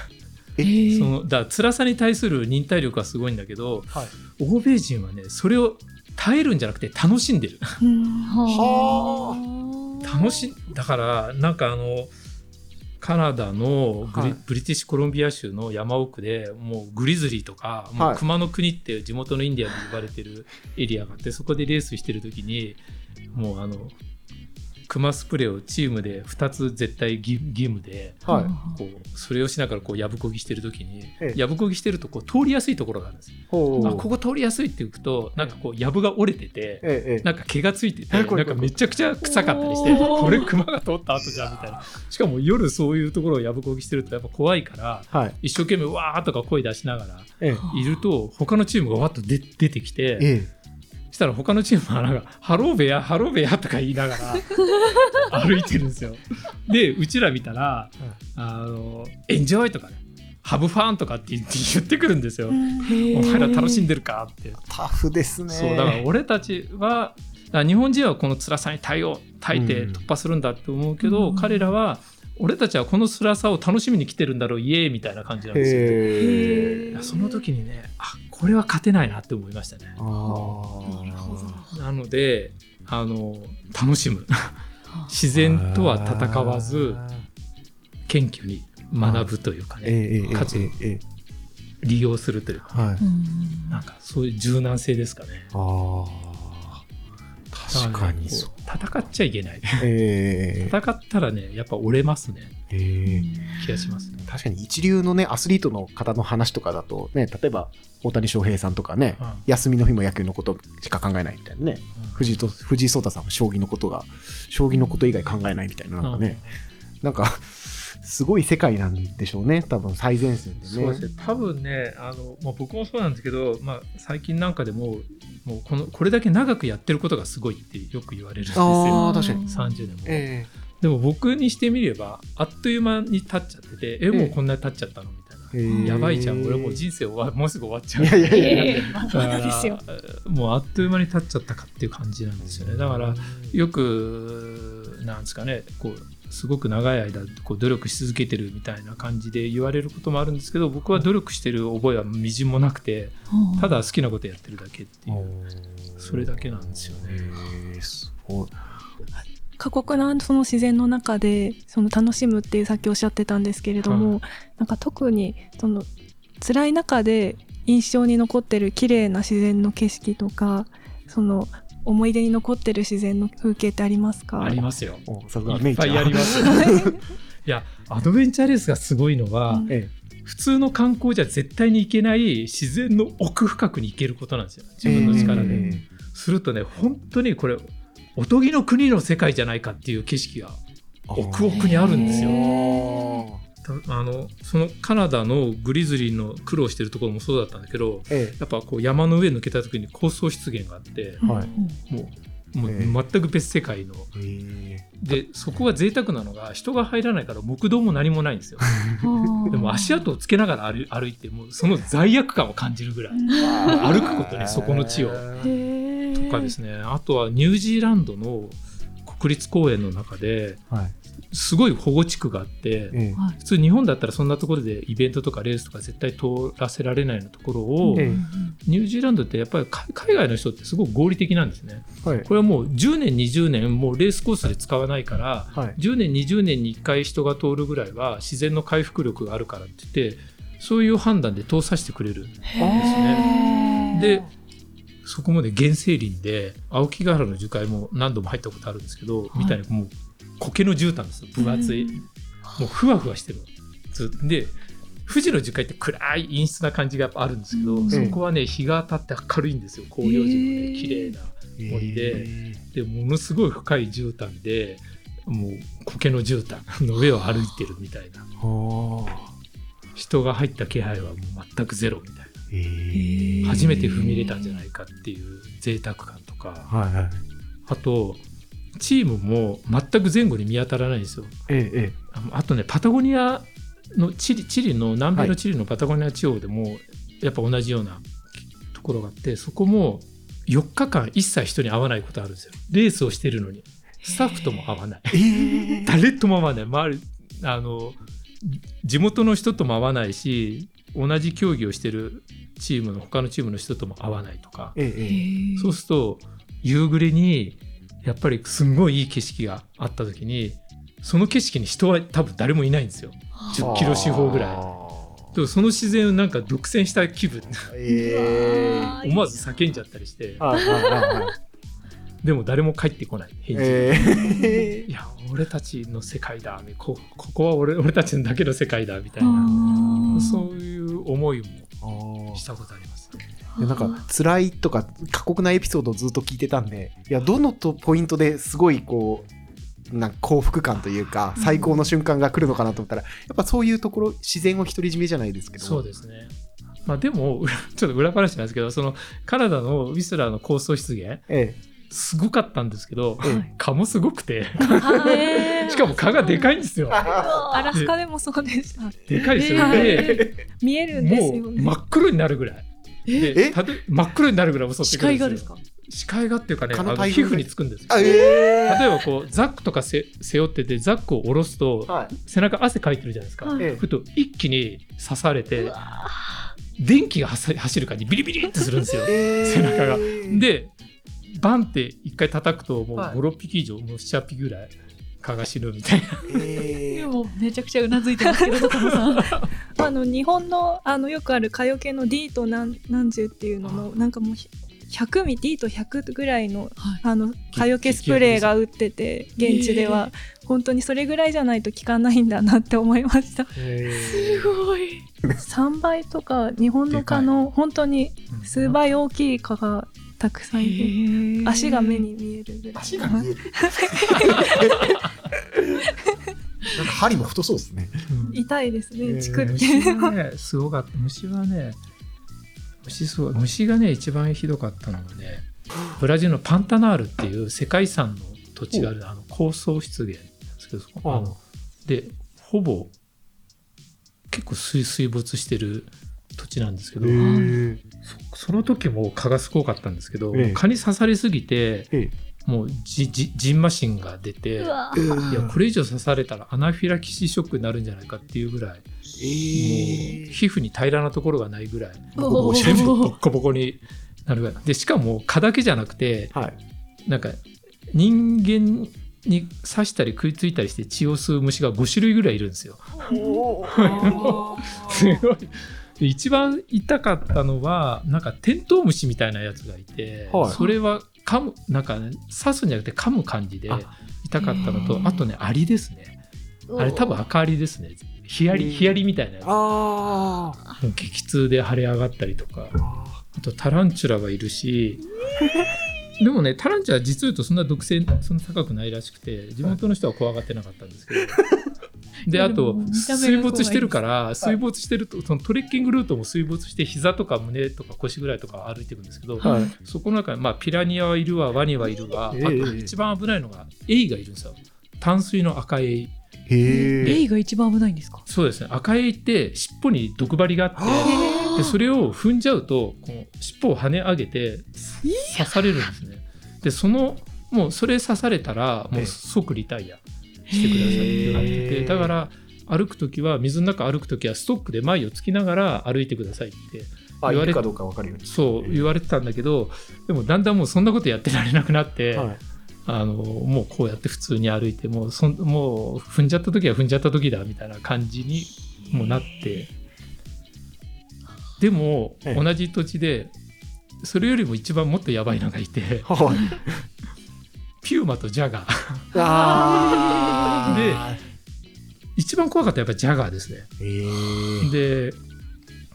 えそのだ辛さに対する忍耐力はすごいんだけどはい。欧米人はねそれを耐えるんじゃなくて楽しんでる。は楽しだからなんかあのカナダのグリ、はい。ブリティッシュコロンビア州の山奥でもうグリズリーとか、もうはい。熊の国って地元のインディアンで呼ばれてるエリアがあってそこでレースしてる時にもうあの熊スプレーをチームで2つ絶対義義務ではい。こうそれをしながらこうやぶこぎしてる時にええ。やぶこぎしてるとこう通りやすいところがあるんです。あここ通りやすいって言うとなんかこうやぶが折れてて。なんか毛がついてて、ないんかめちゃくちゃ臭かったりして、これ熊が通った後じゃんみたいな。[laughs] しかも夜そういうところをやぶこぎしてるとやっぱ怖いから、はい。一生懸命わーとか声出しながらええ。いると、他のチームがわっと出出てきて、えしたら他のチームはなんか「ハローベアハローベア」とか言いながら [laughs] 歩いてるんですよ。でうちら見たら「あのエンジョイ」とかね「ハブファン」とかって言ってくるんですよ。お前ら楽しんでるか？って。タフですねそうだから俺たちは日本人はこの辛さに耐えよう耐えて突破するんだって思うけど、うん彼らは俺たちはこの辛さを楽しみに来てるんだろうイエーイみたいな感じなんですよ。その時にねあこれは勝てないなって思いましたね。なのであの楽しむ。自然とは戦わず謙虚に学ぶというかね、かつええ利用するというか、はい。なんかそういう柔軟性ですかね。ああ確かに。戦っちゃいけない。ええ [laughs] 戦ったらねやっぱ折れますね。ええ気がしますね。確かに一流のねアスリートの方の話とかだとね例えば大谷翔平さんとかね、うん。休みの日も野球のことしか考えないみたいなね藤井と藤井聡太さんも将棋のことが将棋のこと以外考えないみたいななんかね、なんかすごい世界なんでしょうね。多分最前線でね。そうですね。多分ねあの、まあ、僕もそうなんですけど、まあ、最近なんかでももうこのこれだけ長くやってることがすごいってよく言われるんですあよ。あ確かに。30年も、えでも僕にしてみればあっという間に経っちゃっててえもうこんなに経っちゃったのみやばいじゃん。俺もう人生終わもうすぐ終わっちゃう。いやいやいや。もうあっという間に経っちゃったかっていう感じなんですよね。だからよくなんですかねこうすごく長い間こう努力し続けてるみたいな感じで言われることもあるんですけど僕は努力してる覚えはみじんもなくてただ好きなことやってるだけっていうそれだけなんですよね。ええすごい過酷なその自然の中でその楽しむっていうさっきおっしゃってたんですけれども、なんか特にその辛い中で印象に残ってる綺麗な自然の景色とかその思い出に残ってる自然の風景ってありますか？ありますよ。いっぱいあります。[laughs] いやアドベンチャーレースがすごいのは、うん。え普通の観光じゃ絶対に行けない自然の奥深くに行けることなんですよ。自分の力で。え。するとね本当にこれおとぎの国の世界じゃないかっていう景色が奥奥にあるんですよ。たあのそのカナダのグリズリーの苦労してるところもそうだったんだけどえやっぱこう山の上抜けた時に高層湿原があってえはい。もうもうええ全く別世界の。えでそこが贅沢なのが人が入らないから木道も何もないんですよ。[laughs] でも足跡をつけながら歩歩いてもうその罪悪感を感じるぐらい。歩くことにそこの地を。とかですね。あとはニュージーランドの国立公園の中ではい。すごい保護地区があってええ。普通日本だったらそんなところでイベントとかレースとか絶対通らせられないようなところを、えニュージーランドってやっぱり海海外の人ってすごく合理的なんですね。はい。これはもう10年20年もうレースコースで使わないからはい。10年20年に1回人が通るぐらいは自然の回復力があるからって言ってそういう判断で通させてくれるんですね。でそこまで原生林で青木ヶ原の樹海も何度も入ったことあるんですけど、みたいにもう苔の絨毯ですよ。分厚い、もうふわふわしてるずで富士の樹海って暗い陰湿な感じがあるんですけど、うん。そこはね日が当たって明るいんですよ。広葉樹のね綺麗な森で。えでものすごい深い絨毯でもう苔の絨毯の上を歩いてるみたいな。人が入った気配はもう全くゼロみたいな。ええ初めて踏み入れたんじゃないかっていう贅沢感とか。はいはい。あとチームも全く前後に見当たらないんですよ。えええああとねパタゴニアのチリチリの南米のチリのパタゴニア地方でもやっぱ同じようなところがあってそこも4日間一切人に会わないことあるんですよ。レースをしてるのに。スタッフとも会わない。えええ誰とも会わない。周りあの地元の人とも会わないし同じ競技をしてるチームの他のチームの人とも会わないとか。えええそうすると夕暮れにやっぱりすんごいいい景色があった時にその景色に人は多分誰もいないんですよ。10キロ四方ぐらい。でもその自然をなんか独占した気分。ええ。思わず叫んじゃったりしてでも誰も帰ってこない返事えいや俺たちの世界だこここは俺俺たちだけの世界だみたいな。あそういう思いあもしたことあります。でなんか辛いとか過酷なエピソードをずっと聞いてたんでいやどのとポイントですごいこうなんか幸福感というか最高の瞬間が来るのかなと思ったらやっぱそういうところ自然を独り占めじゃないですけど。そうですね。まあでも裏 [laughs] ちょっと裏話なんですけどそのカナダのウィスラーの高層湿原えすごかったんですけど、ええ蚊もすごくて。[laughs] しかも蚊がでかいんですよ。アラスカでもそうでした。でかいですよ。はいで見えるんですもうよね。真っ黒になるぐらい。でえ？たと真っ黒になるぐらい襲って視くるん界ですよ。がですか？視界がっていうかねあ蚊の皮膚につくんですよ。あえ例ええばこうザックとかせ背負っててザックを下ろすとはい。背中汗かいてるじゃないですか、はい。ええ。ふと一気に刺されて電気が走走る感じビリビリってするんですよ。えー。背中が。でバンって一回叩くともうはい。56匹以上、もう78匹ぐらい蚊が死ぬみたいな。えー。もうめちゃくちゃうなずいてますけどさん。[laughs] あの日本のあのよくある蚊よけの D と何何十っていうののなんかもう100ミ D と100ぐらいのはい。あの蚊よけスプレーが売ってて現地では。本当にそれぐらいじゃないと効かないんだなって思いました。すごい。3倍とか日本の蚊の本当に数倍大きい蚊がたくさんいて足が目に見えるぐらい。足が見える。[laughs] なんか針も太そうですね。うん。痛いですえー。ねチクって虫はねすごかった。虫はね虫すごい。虫がね一番ひどかったのがねブラジルのパンタナールっていう世界遺産の土地があるあの高層湿原なんですけどでほぼ結構水水没してる土地なんですけど、えそその時も蚊がすごかったんですけど、ええ。蚊に刺されすぎてえもうじじじんましんが出ていやこれ以上刺されたらアナフィラキシーショックになるんじゃないかっていうぐらい、もうえ皮膚に平らなところがないぐらいボッコボコになるぐらい。でしかも蚊だけじゃなくてはい。なんか人間に刺したり食いついたりして血を吸う虫が5種類ぐらいいるんですよ。[laughs] すごい。で一番痛かったのはなんかテントウムシみたいなやつがいて、はい。それは噛むなんか、ね、刺すんじゃなくて噛む感じであ。痛かったのとあとねアリですね。あれ多分赤アリですね。ヒアリヒアリみたいなやつ。もあう激痛で腫れ上がったりとか。ああとタランチュラがいるし。[laughs] でもねタランチュラは実を言うとそんな毒性そんな高くないらしくて地元の人は怖がってなかったんですけど [laughs] であと水没してるから水没してるとそのトレッキングルートも水没して膝とか胸とか腰ぐらいとか歩いていくんですけど、はい。そこの中に、まあ、ピラニアはいるわワニはいるわ、ええ。あと一番危ないのがエイがいるんですよ。淡水の赤エイ。へえ。レイが一番危ないんですか？そうですね。赤エイって尻尾に毒針があってでそれを踏んじゃうとこの尻尾を跳ね上げて刺されるんですね。でそのもうそれ刺されたらもう即リタイアしてくださいって言われててだから歩く時は水の中歩く時はストックで前をつきながら歩いてくださいってあ言われかどうかわかるように。そう言われてたんだけどでもだんだんもうそんなことやってられなくなって、はい。あのもうこうやって普通に歩いてもうそんもう踏んじゃった時は踏んじゃった時だみたいな感じにもうなって。でもええ。同じ土地でそれよりも一番もっとやばいのがいて。はいピューマとジャガー。あー。一番怖かったやっぱりジャガーですね。えで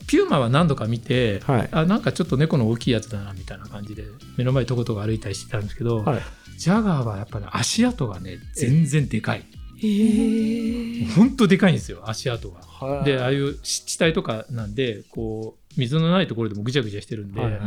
ピューマは何度か見て、はい。あなんかちょっと猫の大きいやつだなみたいな感じで目の前とことか歩いたりしてたんですけど、はい。ジャガーはやっぱり、足跡がね全然でかい。ほんとでかいんですよ足跡が。はい。でああいう湿地帯とかなんでこう水のないところでもぐちゃぐちゃしてるんで、はい。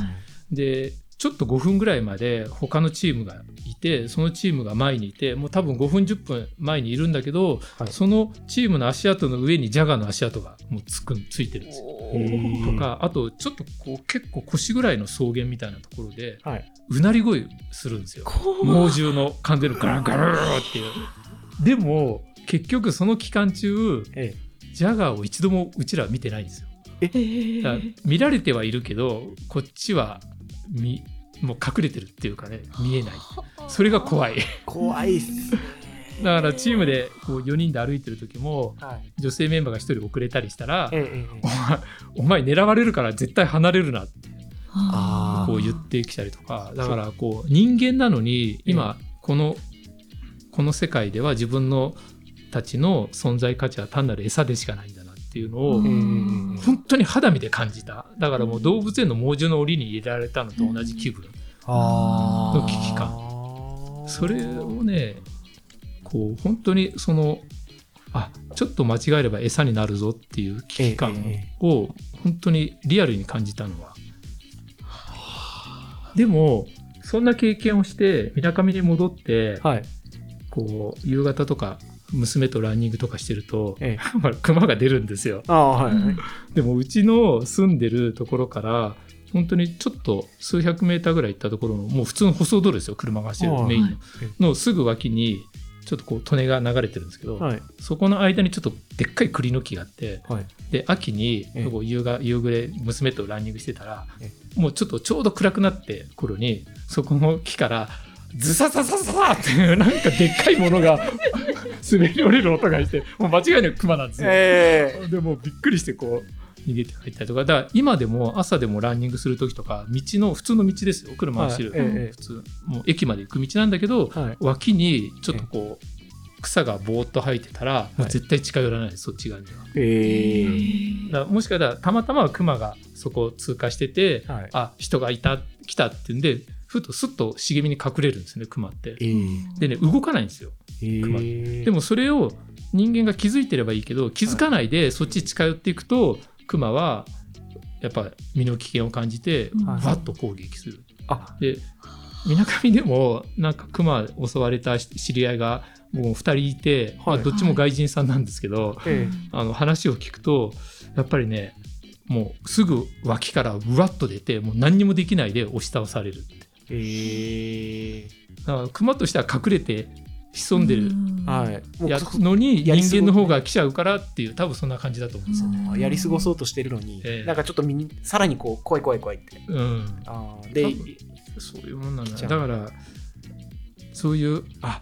でちょっと5分ぐらいまで他のチームがいてそのチームが前にいてもう多分5分10分前にいるんだけど、はいそのチームの足跡の上にジャガーの足跡がもうつくついてるんですよ。とかあとちょっとこう結構腰ぐらいの草原みたいなところではいうなり声するんですよ。猛獣の完全のガラガラっていう。でも結局その期間中えジャガーを一度もうちらは見てないんですよ。へだから見られてはいるけどこっちは見もう隠れてるっていうかね見えない。それが怖い。[laughs] 怖いっすだからチームでこう4人で歩いてる時もはい。女性メンバーが1人遅れたりしたらお前狙われるから絶対離れるなってこう言ってきたりとか。だからこう人間なのに今このこの世界では自分のたちの存在価値は単なる餌でしかないっていうのをええ本当に肌身で感じた。だからもう動物園の猛獣の檻に入れられたのと同じ気分。の危機感。それをねこう本当にそのあちょっと間違えれば餌になるぞっていう危機感え。を本当にリアルに感じたのは。でもそんな経験をしてみなかみに戻ってはい。こう夕方とか娘とランニングとかしてると、ええ [laughs] まあ熊が出るんですよ。はい。うんでもうちの住んでるところから本当にちょっと数百メーターぐらい行ったところのもう普通の舗装道路ですよ車が走るはいメインののすぐ脇にちょっとこう利根が流れてるんですけど、はい。そこの間にちょっとでっかい栗の木があってはい。で秋に夕が夕暮れ娘とランニングしてたらえもうちょっとちょうど暗くなって頃にそこの木からズサササササっていうなんかでっかいものが [laughs] 滑り降りる音がしてもう間違いなく熊なんですよ。えでもうびっくりしてこう逃げて帰ったりとかだから今でも朝でもランニングする時とか道の普通の道ですよ車走る、はいええ普通もう駅まで行く道なんだけどえはい。脇にちょっとこう草がぼーっと生えてたら、もう絶対近寄らないですそっち側には。ええだもしかしたらたまたまクマがそこを通過してて、はい。あ人がいた来たっていうんでふとすっと茂みに隠れるんですねクマって。えでね動かないんですよ。え熊。ででもそれを人間が気づいてればいいけど気づかないでそっち近寄っていくとクマはやっぱ身の危険を感じてはい。わっと攻撃する。あ、でみなかみでもなんかクマ襲われた知り合いがもう2人いて、まあはいどっちも外人さんなんですけど、え。あの話を聞くとやっぱりねもうすぐ脇からうわっと出てもう何にもできないで押し倒されるってええだからクマとしては隠れて潜んでる。やつのに人間の方が来ちゃうからっていう多分そんな感じだと思うんですよ。あやり過ごそうとしてるのに、ええ。なんかちょっとみにさらにこう怖い怖い怖いって。うん、あーでそういうもんなんだだからそういうあ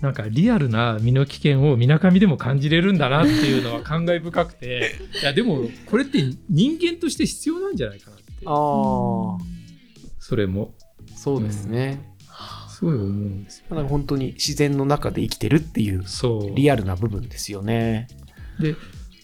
なんかリアルな身の危険をみなかみでも感じれるんだなっていうのは感慨深くて。[laughs] いやでもこれって人間として必要なんじゃないかなって。ああ、それもそうですね。すごい思うんですよ。だから本当に自然の中で生きてるっていうそうリアルな部分ですよね。で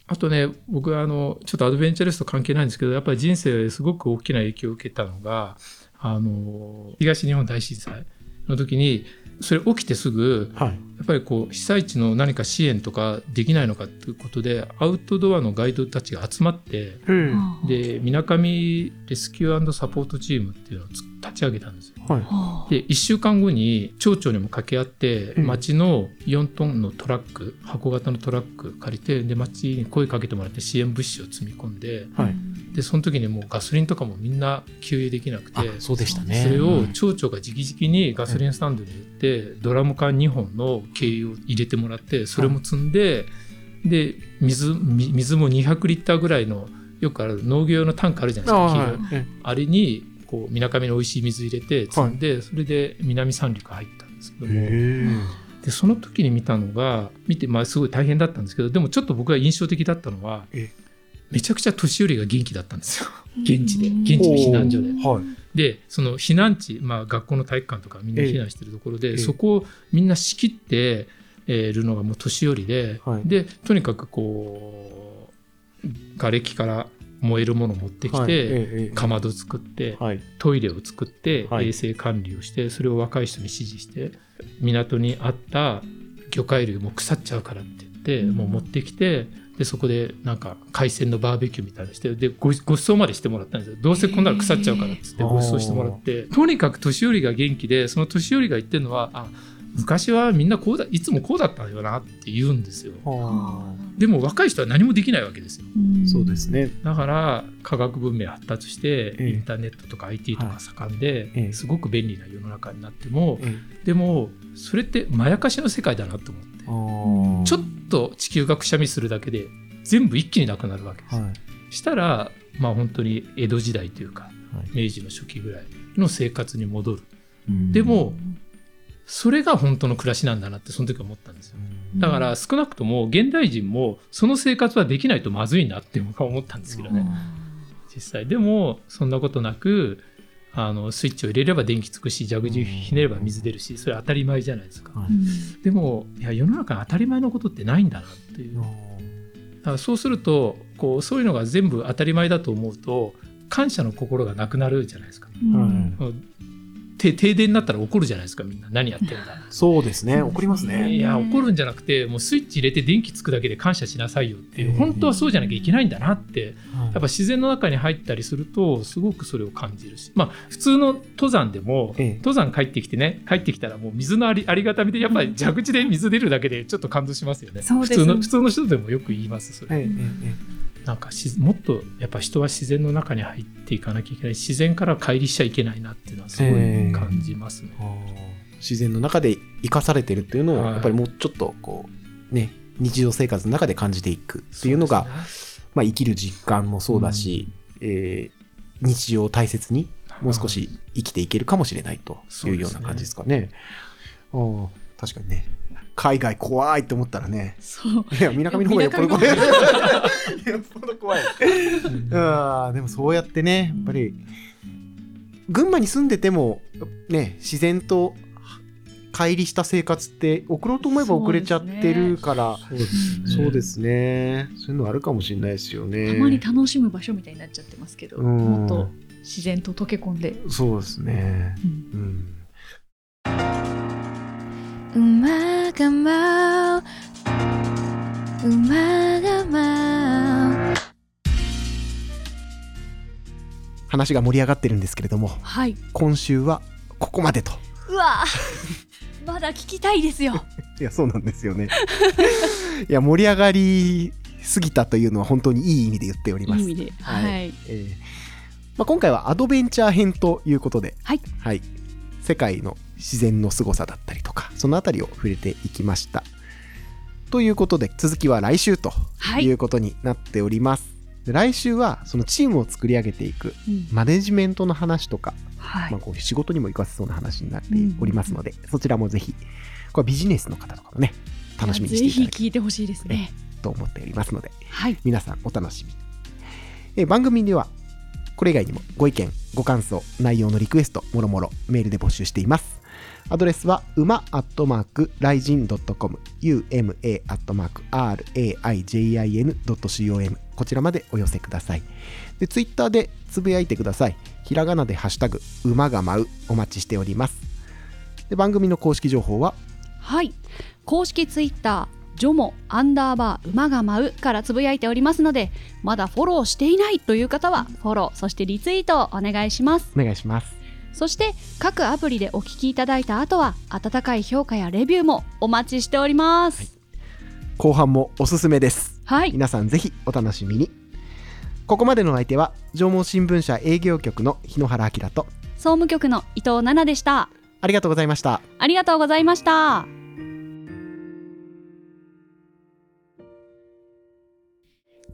あとね僕はあのちょっとアドベンチャリスト関係ないんですけどやっぱり人生ですごく大きな影響を受けたのがあの東日本大震災の時にそれ起きてすぐはい。やっぱりこう被災地の何か支援とかできないのかっていうことでアウトドアのガイドたちが集まってうん。でみなかみレスキューサポートチームっていうのをつ立ち上げたんですよ。はい。で1週間後に町長にも掛け合ってうん町の4トンのトラック箱型のトラック借りてで町に声かけてもらって支援物資を積み込んではい。でその時にもうガソリンとかもみんな給油できなくあて、そうでしたね。それをうん町長が直々にガソリンスタンドに行って、ドラム缶2本の軽油を入れてもらってそれも積んで、で水み水も200リッターぐらいのよくある農業用のタンクあるじゃないですか、はい。えあれにこうみなかみの美味しい水入れて積んで、それで南三陸入ったんですけども、へでその時に見たのが見て、まあ、すごい大変だったんですけどでもちょっと僕が印象的だったのはえめちゃくちゃ年寄りが元気だったんですよ。現地で。現地の避難所で。はい。でその避難地、まあ、学校の体育館とかみんな避難してるところで、ええ。そこをみんな仕切ってえーるのがもう年寄りで、はい。でとにかくこう瓦礫から燃えるものを持ってきて、はい。ええええ。かまど作って、はい。トイレを作って、はい。衛生管理をしてそれを若い人に指示して港にあった魚介類もう腐っちゃうからって言って、もう持ってきてでそこでなんか海鮮のバーベキューみたいなのしてでごご馳走までしてもらったんですよ。どうせこんなの腐っちゃうからっつってご馳走してもらって。とにかく年寄りが元気でその年寄りが言ってるのはあ昔はみんなこうだいつもこうだったよなって言うんですよ。はでも若い人は何もできないわけですよ。あそうですね。だから科学文明発達してええ。インターネットとか IT とか盛んええ。ですごく便利な世の中になってもえ。でもそれってまやかしの世界だなと思ってちょっと地球がくしゃみするだけで全部一気になくなるわけです。はい。したらまあ本当に江戸時代というかはい明治の初期ぐらいの生活に戻る。うんでもそれが本当の暮らしなんだなってその時思ったんですよ。だから少なくとも現代人もその生活はできないとまずいなって僕は思ったんですけどね。実際でもそんなことなくあのスイッチを入れれば電気つくし蛇口ひねれば水出るしそれ当たり前じゃないですか。はいでもいや世の中に当たり前のことってないんだなっていう。だからそうするとこうそういうのが全部当たり前だと思うと感謝の心がなくなるじゃないですか。はいて停電になったら怒るじゃないですかみんな。何やってんだ。そうですね。怒りますね。いや怒るんじゃなくてもうスイッチ入れて電気つくだけで感謝しなさいよっていう本当はそうじゃなきゃいけないんだなってやっぱ自然の中に入ったりするとすごくそれを感じるし。まあ普通の登山でも、ええ。登山帰ってきてね帰ってきたらもう水のありありがたみでやっぱり蛇口で水出るだけでちょっと感動しますよね。そうです。ね普通の普通の人でもよく言いますそれ、ええええなんかしもっとやっぱ人は自然の中に入っていかなきゃいけない自然から乖離しちゃいけないなっていうのはすごい感じますね。あー。自然の中で生かされてるっていうのをはいやっぱりもうちょっとこうね日常生活の中で感じていくっていうのがまあ、生きる実感もそうだし、えー日常を大切にもう少し生きていけるかもしれないというような感じですかね。あー確かにね海外怖いと思ったらねそういや、みなかみの方がよっぽど怖い。よっぽど怖い。うん、でもそうやってね、やっぱり、群馬に住んでても、ね、自然と乖離した生活って送ろうと思えば送れちゃってるから、そうですねそうですね。そういうのあるかもしれないですよね。たまに楽しむ場所みたいになっちゃってますけど、うんもっと自然と溶け込んで、そうですね。うんうん。馬が舞う。馬が舞う。話が盛り上がってるんですけれども、はい。今週はここまでと。うわ。まだ聞きたいですよ。[laughs] いや、そうなんですよね。[laughs] いや、盛り上がりすぎたというのは本当にいい意味で言っております。はいはい、えーまあ、今回はアドベンチャー編ということで、はい世界の自然の凄さだったりとか、そのあたりを触れていきました。ということで、続きは来週とはいいうことになっております。で来週はそのチームを作り上げていくうんマネジメントの話とか、はいまあ、こう仕事にも活かせそうな話になっておりますので、そちらもぜひ、これビジネスの方とかもね、楽しみにしていたぜだけひ聞いてほしいですねと思っておりますので、はい皆さんお楽しみに。えー番組では、これ以外にもご意見、ご感想、内容のリクエスト、もろもろメールで募集しています。アドレスは、馬アットマーク、ライジン .com、uma アットマーク、raijin.com、こちらまでお寄せください。で、ツイッターでつぶやいてください。ひらがなでハッシュタグ、馬が舞う、お待ちしております。で、番組の公式情報は、はい公式ツイッタージョモアンダーバー馬が舞うからつぶやいておりますのでまだフォローしていないという方はフォローそしてリツイートをお願いします。お願いします。そして各アプリでお聞きいただいた後は温かい評価やレビューもお待ちしております。後半もおすすめです。はい、皆さんぜひお楽しみに。ここまでのお相手は縄文新聞社営業局の日野原明と総務局の伊藤奈々でした。ありがとうございました。ありがとうございました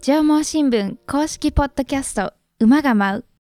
縄文新聞公式ポッドキャスト馬が舞う。